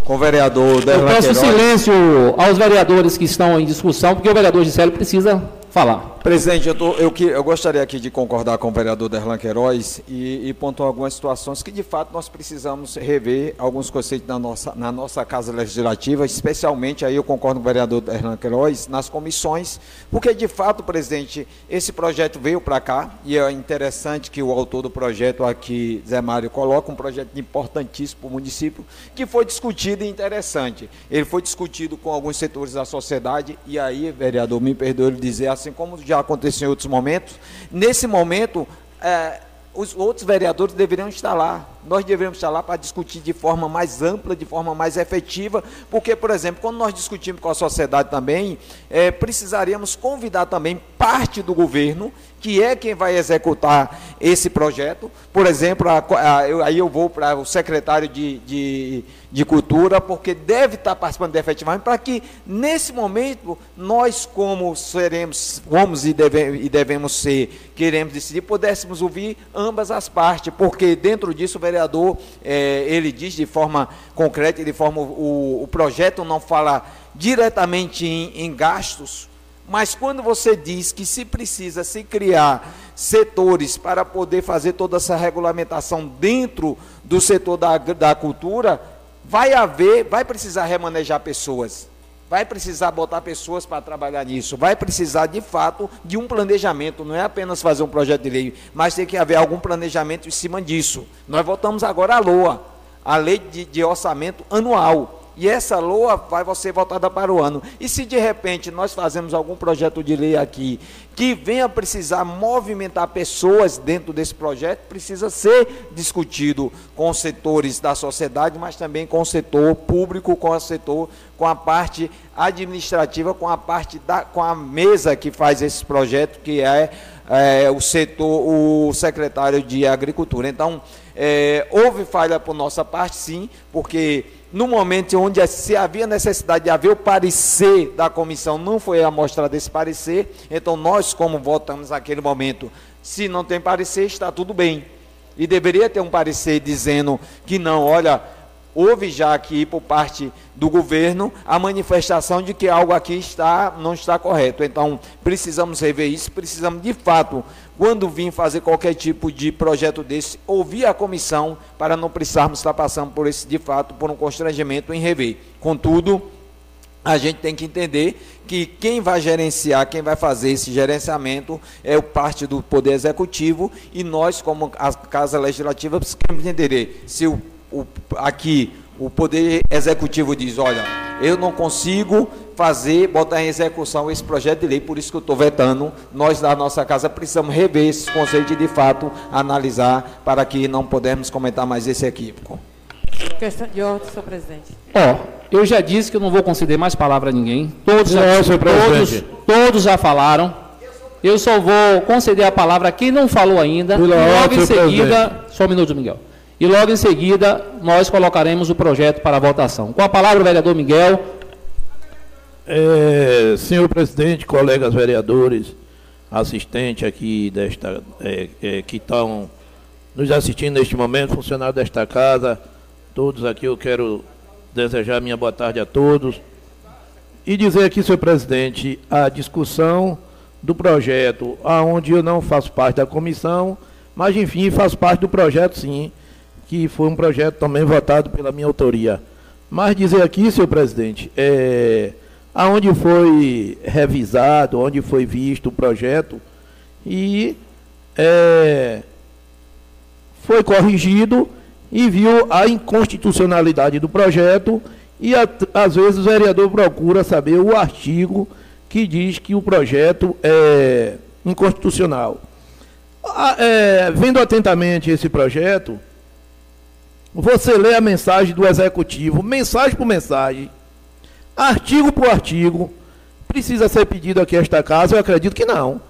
com o vereador Eu peço silêncio aos vereadores que estão em discussão, porque o vereador Gisele precisa falar. Presidente, eu, tô, eu, eu, gostaria aqui de concordar com o vereador Derlan Queiroz e, e pontuar algumas situações que, de fato, nós precisamos rever alguns conceitos na nossa, na nossa Casa Legislativa, especialmente, aí eu concordo com o vereador Derlan Queiroz, nas comissões, porque, de fato, presidente, esse projeto veio para cá e é interessante que o autor do projeto aqui, Zé Mário, coloca um projeto importantíssimo para o município, que foi discutido e interessante. Ele foi discutido com alguns setores da sociedade e aí, vereador, me perdoe dizer, assim como já aconteceu em outros momentos. Nesse momento, é, os outros vereadores deveriam estar lá, nós devemos estar lá para discutir de forma mais ampla, de forma mais efetiva, porque, por exemplo, quando nós discutimos com a sociedade também, é, precisaríamos convidar também parte do governo que é quem vai executar esse projeto. Por exemplo, a, a, eu, aí eu vou para o secretário de, de, de, Cultura, porque deve estar participando efetivamente, para que, nesse momento, nós, como seremos, fomos e, deve, e devemos ser, queremos decidir, pudéssemos ouvir ambas as partes, porque dentro disso o vereador, é, ele diz de forma concreta, de forma, o, o projeto não fala diretamente em, em gastos, mas quando você diz que se precisa se criar setores para poder fazer toda essa regulamentação dentro do setor da, da cultura, vai haver, vai precisar remanejar pessoas. Vai precisar botar pessoas para trabalhar nisso. Vai precisar, de fato, de um planejamento. Não é apenas fazer um projeto de lei, mas tem que haver algum planejamento em cima disso. Nós voltamos agora à LOA, a lei de, de orçamento anual. E essa LOA vai ser voltada para o ano. E se de repente nós fazemos algum projeto de lei aqui que venha precisar movimentar pessoas dentro desse projeto, precisa ser discutido com os setores da sociedade, mas também com o setor público, com o setor, com a parte administrativa, com a parte da, com a mesa que faz esse projeto, que é, é o setor, o secretário de Agricultura. Então, é, houve falha por nossa parte, sim, porque no momento onde se havia necessidade de haver o parecer da comissão, não foi amostrado esse parecer, então nós, como votamos naquele momento, se não tem parecer, está tudo bem. E deveria ter um parecer dizendo que não, olha, houve já aqui por parte do governo a manifestação de que algo aqui está não está correto. Então, precisamos rever isso, precisamos de fato, quando vir fazer qualquer tipo de projeto desse, ouvir a comissão para não precisarmos estar passando por esse de fato por um constrangimento em rever. Contudo, a gente tem que entender que quem vai gerenciar, quem vai fazer esse gerenciamento é o parte do Poder Executivo e nós, como a Casa Legislativa, precisamos entender se o, o aqui o Poder Executivo diz: olha, eu não consigo fazer, botar em execução esse projeto de lei, por isso que eu estou vetando. Nós, da nossa casa, precisamos rever esses conceitos e, de fato, analisar para que não podemos comentar mais esse equívoco. Questão de ordem, senhor presidente. Ó, eu já disse que eu não vou conceder mais palavra a ninguém. Todos, não, já, todos, todos já falaram. Eu só vou conceder a palavra a quem não falou ainda. Logo em seguida, presidente. só um minuto, Miguel. E logo em seguida, nós colocaremos o projeto para votação. Com a palavra, o vereador Miguel. É, senhor presidente, colegas vereadores, assistente aqui desta, é, é, que estão nos assistindo neste momento, funcionários desta casa, todos aqui eu quero desejar minha boa tarde a todos. E dizer aqui, senhor presidente, a discussão do projeto, aonde eu não faço parte da comissão, mas enfim, faço parte do projeto sim, que foi um projeto também votado pela minha autoria. Mas dizer aqui, senhor presidente, é, aonde foi revisado, onde foi visto o projeto e é, foi corrigido e viu a inconstitucionalidade do projeto e a, às vezes o vereador procura saber o artigo que diz que o projeto é inconstitucional. é, vendo atentamente esse projeto, você lê a mensagem do executivo, mensagem por mensagem, artigo por artigo, precisa ser pedido aqui esta casa? Eu acredito que não.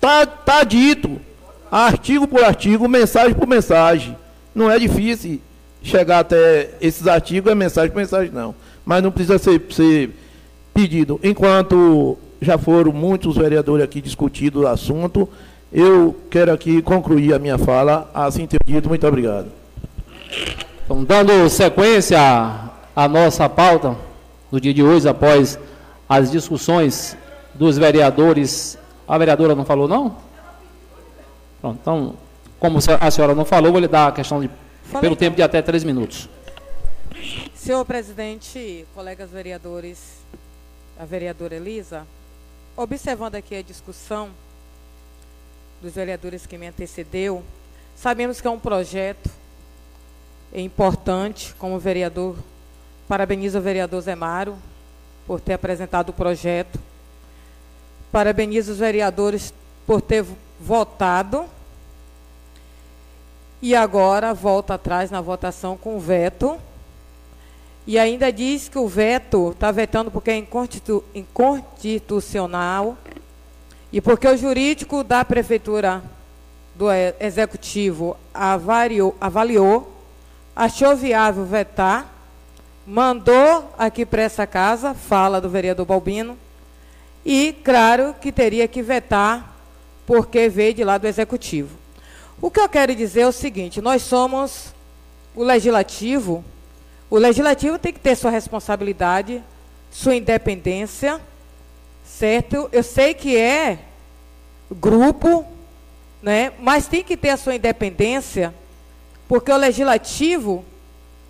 Tá, tá dito, artigo por artigo, mensagem por mensagem. Não é difícil chegar até esses artigos, é mensagem por mensagem, não. Mas não precisa ser, ser pedido. Enquanto já foram muitos vereadores aqui discutindo o assunto, eu quero aqui concluir a minha fala. Assim entendido, muito obrigado. Então, dando sequência à nossa pauta do dia de hoje, após as discussões dos vereadores. A vereadora não falou, não? Pronto, então, como a senhora não falou, vou lhe dar a questão de, pelo tempo de até três minutos. Senhor presidente, colegas vereadores, a vereadora Elisa, observando aqui a discussão dos vereadores que me antecedeu, sabemos que é um projeto importante, como vereador, parabenizo o vereador Zé Mário por ter apresentado o projeto. Parabenizo os vereadores por ter votado. e agora volta atrás na votação com veto. E ainda diz que o veto está vetando porque é inconstitu inconstitucional e porque o jurídico da prefeitura do executivo avaliou, avaliou achou viável vetar, mandou aqui para essa casa, fala do vereador Balbino, e claro que teria que vetar porque veio de lá do executivo. O que eu quero dizer é o seguinte: nós somos o legislativo, o legislativo tem que ter sua responsabilidade, sua independência, certo? Eu sei que é grupo, né? Mas tem que ter a sua independência, porque o legislativo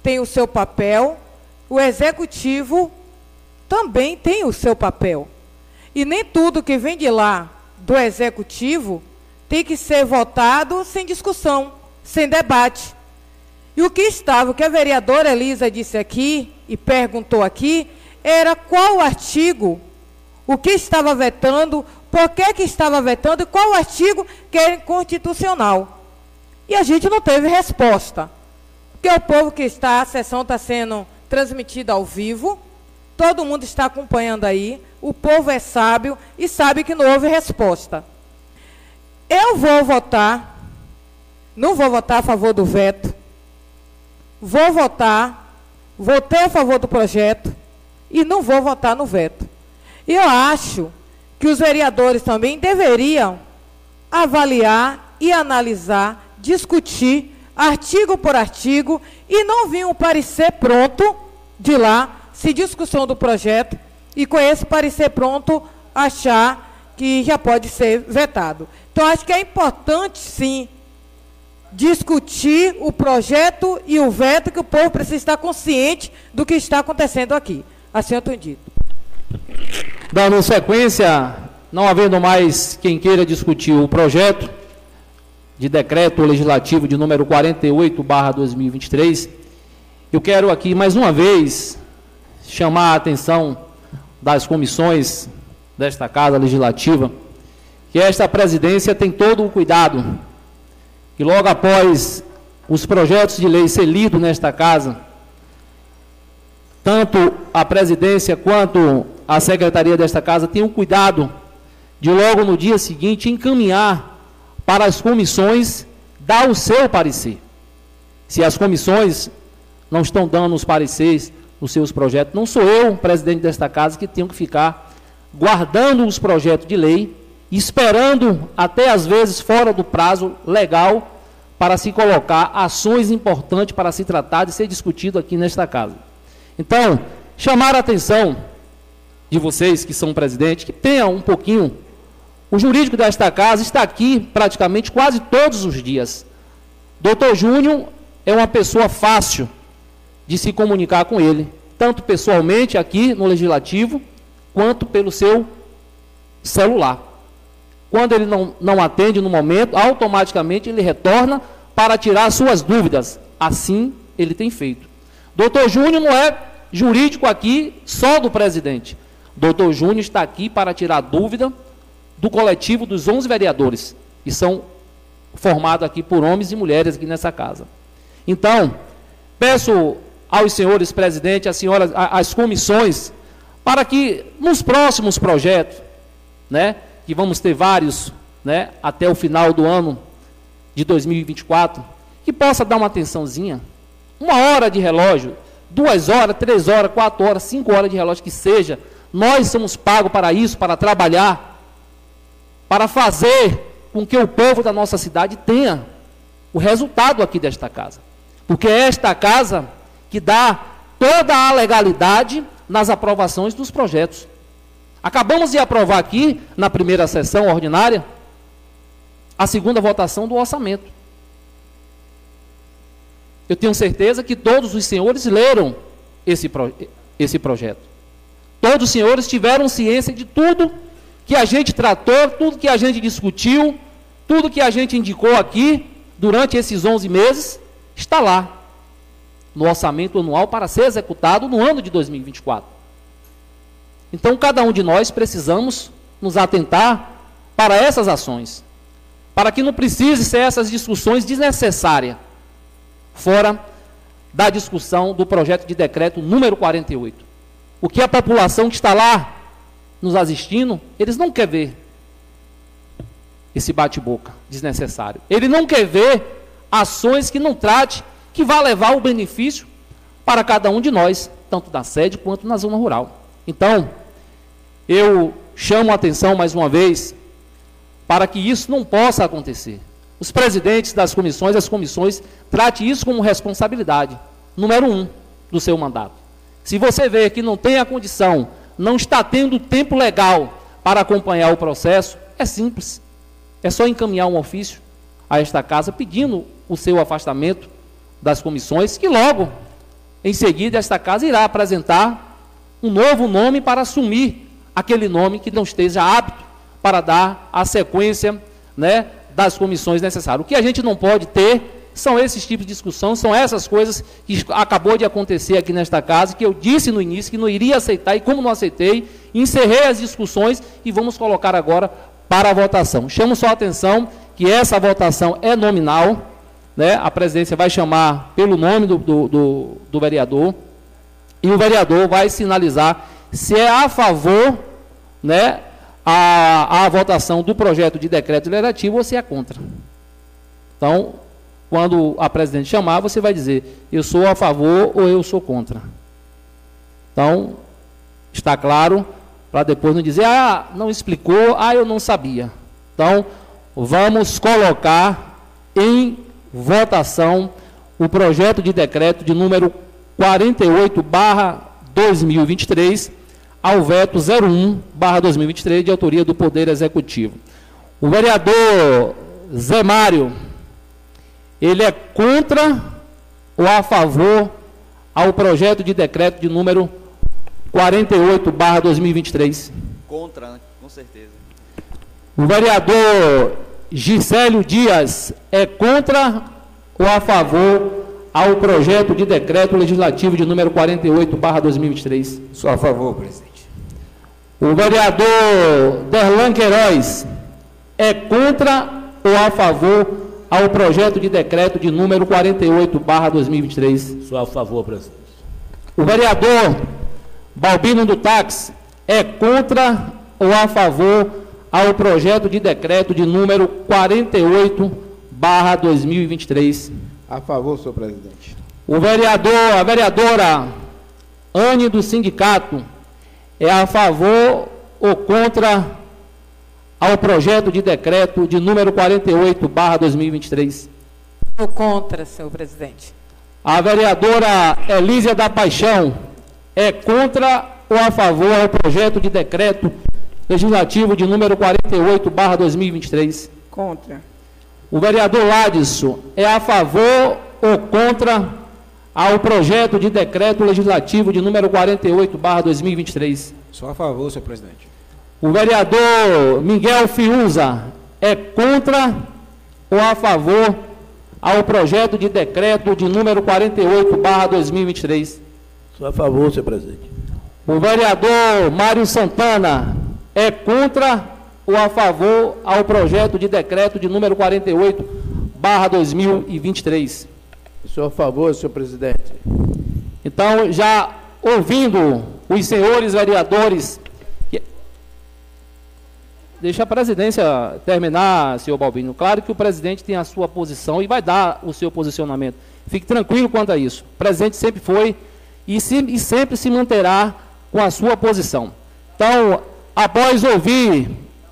tem o seu papel, o executivo também tem o seu papel. E nem tudo que vem de lá do executivo tem que ser votado sem discussão, sem debate. E o que estava, o que a vereadora Elisa disse aqui e perguntou aqui, era qual artigo, o que estava vetando, por que, que estava vetando e qual artigo que era inconstitucional. E a gente não teve resposta. Porque o povo que está, a sessão está sendo transmitida ao vivo, todo mundo está acompanhando aí, o povo é sábio e sabe que não houve resposta. Eu vou votar, não vou votar a favor do veto, vou votar, votei a favor do projeto e não vou votar no veto. Eu acho que os vereadores também deveriam avaliar e analisar, discutir artigo por artigo e não vir um parecer pronto de lá, se discussão do projeto, e com esse parecer pronto achar que já pode ser vetado. Então, acho que é importante, sim, discutir o projeto e o veto, que o povo precisa estar consciente do que está acontecendo aqui. Assim eu tenho dito. Dando sequência, não havendo mais quem queira discutir o projeto de decreto legislativo de número 48, barra 2023, eu quero aqui mais uma vez chamar a atenção das comissões desta Casa Legislativa, que esta presidência tem todo o cuidado, que logo após os projetos de lei ser lidos nesta Casa, tanto a presidência quanto a secretaria desta Casa tenham cuidado de logo no dia seguinte encaminhar para as comissões dar o seu parecer. Se as comissões não estão dando os pareceres nos seus projetos, não sou eu, presidente desta casa, que tenho que ficar guardando os projetos de lei, esperando até às vezes fora do prazo legal para se colocar ações importantes para se tratar de ser discutido aqui nesta casa. Então, chamar a atenção de vocês que são presidente, que tenham um pouquinho. O jurídico desta casa está aqui praticamente quase todos os dias. Doutor Júnior é uma pessoa fácil de se comunicar com ele, tanto pessoalmente aqui no legislativo, quanto pelo seu celular. Quando ele não, não atende no momento, automaticamente ele retorna para tirar suas dúvidas. Assim ele tem feito. Doutor Júnior não é jurídico aqui só do presidente. Doutor Júnior está aqui para tirar dúvida do coletivo dos 11 vereadores, que são formados aqui por homens e mulheres aqui nessa casa. Então, peço aos senhores presidentes, às senhoras, às comissões, para que nos próximos projetos, né, que vamos ter vários, né, até o final do ano de 2024, que possa dar uma atençãozinha, uma hora de relógio, duas horas, três horas, quatro horas, cinco horas de relógio que seja, nós somos pagos para isso, para trabalhar, para fazer com que o povo da nossa cidade tenha o resultado aqui desta casa. Porque é esta casa que dá toda a legalidade nas aprovações dos projetos. Acabamos de aprovar aqui, na primeira sessão ordinária, a segunda votação do orçamento. Eu tenho certeza que todos os senhores leram esse, pro, esse projeto. Todos os senhores tiveram ciência de tudo que a gente tratou, tudo que a gente discutiu, tudo que a gente indicou aqui durante esses 11 meses, está lá no orçamento anual para ser executado no ano de 2024. Então, cada um de nós precisamos nos atentar para essas ações. para que não precise ser essas discussões desnecessárias, fora da discussão do projeto de decreto número 48. O que a população que está lá nos assistindo, eles não querem ver esse bate-boca desnecessário. Ele não quer ver ações que não trate, que vá levar o benefício para cada um de nós, tanto na sede quanto na zona rural. Então, eu chamo a atenção mais uma vez para que isso não possa acontecer. Os presidentes das comissões, as comissões, trate isso como responsabilidade, número um, do seu mandato. Se você vê que não tem a condição, não está tendo tempo legal para acompanhar o processo, é simples. É só encaminhar um ofício a esta casa pedindo o seu afastamento das comissões, que logo, em seguida, esta casa irá apresentar um novo nome para assumir aquele nome que não esteja apto para dar a sequência né, das comissões necessárias. O que a gente não pode ter são esses tipos de discussão, são essas coisas que acabou de acontecer aqui nesta casa, que eu disse no início que não iria aceitar, e como não aceitei, encerrei as discussões e vamos colocar agora para a votação. Chamo só a atenção que essa votação é nominal, né? a presidência vai chamar pelo nome do, do, do, do vereador, e o vereador vai sinalizar se é a favor né, a, a votação do projeto de decreto legislativo ou se é contra. Então, quando a presidente chamar, você vai dizer, eu sou a favor ou eu sou contra. Então, está claro, para depois não dizer, ah, não explicou, ah, eu não sabia. Então, vamos colocar em votação o projeto de decreto de número 48 barra 2023, ao veto 01 barra 2023, de autoria do Poder Executivo. O vereador Zé Mário, ele é contra ou a favor ao projeto de decreto de número 48 barra 2023? Contra, né? com certeza. O vereador Gisélio Dias é contra ou a favor ao projeto de decreto legislativo de número 48 barra 2023? Sou a favor, presidente. O vereador Derlan Queiroz é contra ou a favor ao projeto de decreto de número 48 barra 2023? Sou a favor, presidente. O vereador Balbino do Táxi é contra ou a favor ao projeto de decreto de número 48 barra 2023. A favor, senhor presidente. O vereador, a vereadora Anne do sindicato é a favor ou contra ao projeto de decreto de número 48 barra 2023. Sou contra, senhor presidente. A vereadora Elísia da Paixão é contra ou a favor ao projeto de decreto legislativo de número 48, barra 2023? Contra. O vereador Ladson é a favor ou contra ao projeto de decreto legislativo de número 48, barra 2023? Sou a favor, senhor presidente. O vereador Miguel Fiuza é contra ou a favor ao projeto de decreto de número 48, barra 2023? Sou a favor, senhor presidente. O vereador Mário Santana é contra ou a favor ao projeto de decreto de número 48, barra 2023? Sou a favor, senhor presidente. Então, já ouvindo os senhores vereadores. Deixa a presidência terminar, senhor Balbino. Claro que o presidente tem a sua posição e vai dar o seu posicionamento. Fique tranquilo quanto a isso. O presidente sempre foi e, se, e sempre se manterá com a sua posição. Então, após ouvir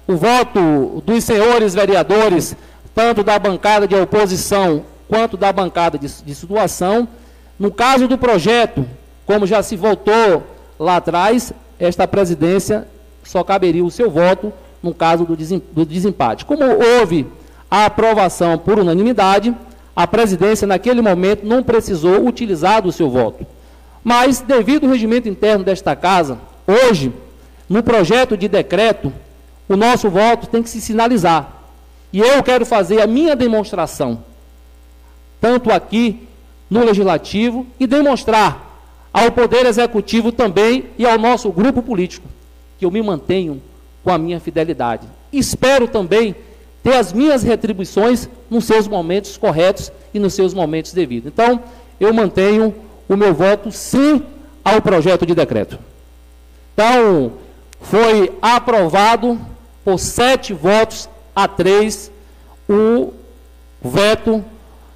o voto dos senhores vereadores, tanto da bancada de oposição quanto da bancada de, de situação, no caso do projeto, como já se votou lá atrás, esta presidência só caberia o seu voto no caso do, do desempate. Como houve a aprovação por unanimidade, a presidência naquele momento não precisou utilizar o seu voto. Mas, devido ao regimento interno desta casa, hoje, no projeto de decreto, o nosso voto tem que se sinalizar. E eu quero fazer a minha demonstração, tanto aqui no Legislativo, e demonstrar ao Poder Executivo também e ao nosso grupo político que eu me mantenho com a minha fidelidade. Espero também ter as minhas retribuições nos seus momentos corretos e nos seus momentos devidos. Então, eu mantenho o meu voto sim ao projeto de decreto. Então, foi aprovado por sete votos a três o veto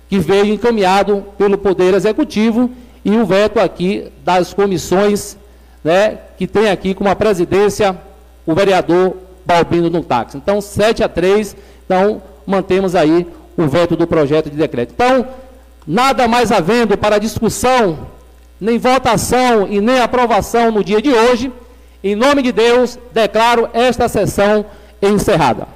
que veio encaminhado pelo Poder Executivo e o veto aqui das comissões, né, que tem aqui como a presidência o vereador Balbino no táxi. Então, 7 a 3, então mantemos aí o veto do projeto de decreto. Então, nada mais havendo para discussão, nem votação e nem aprovação no dia de hoje, em nome de Deus, declaro esta sessão encerrada.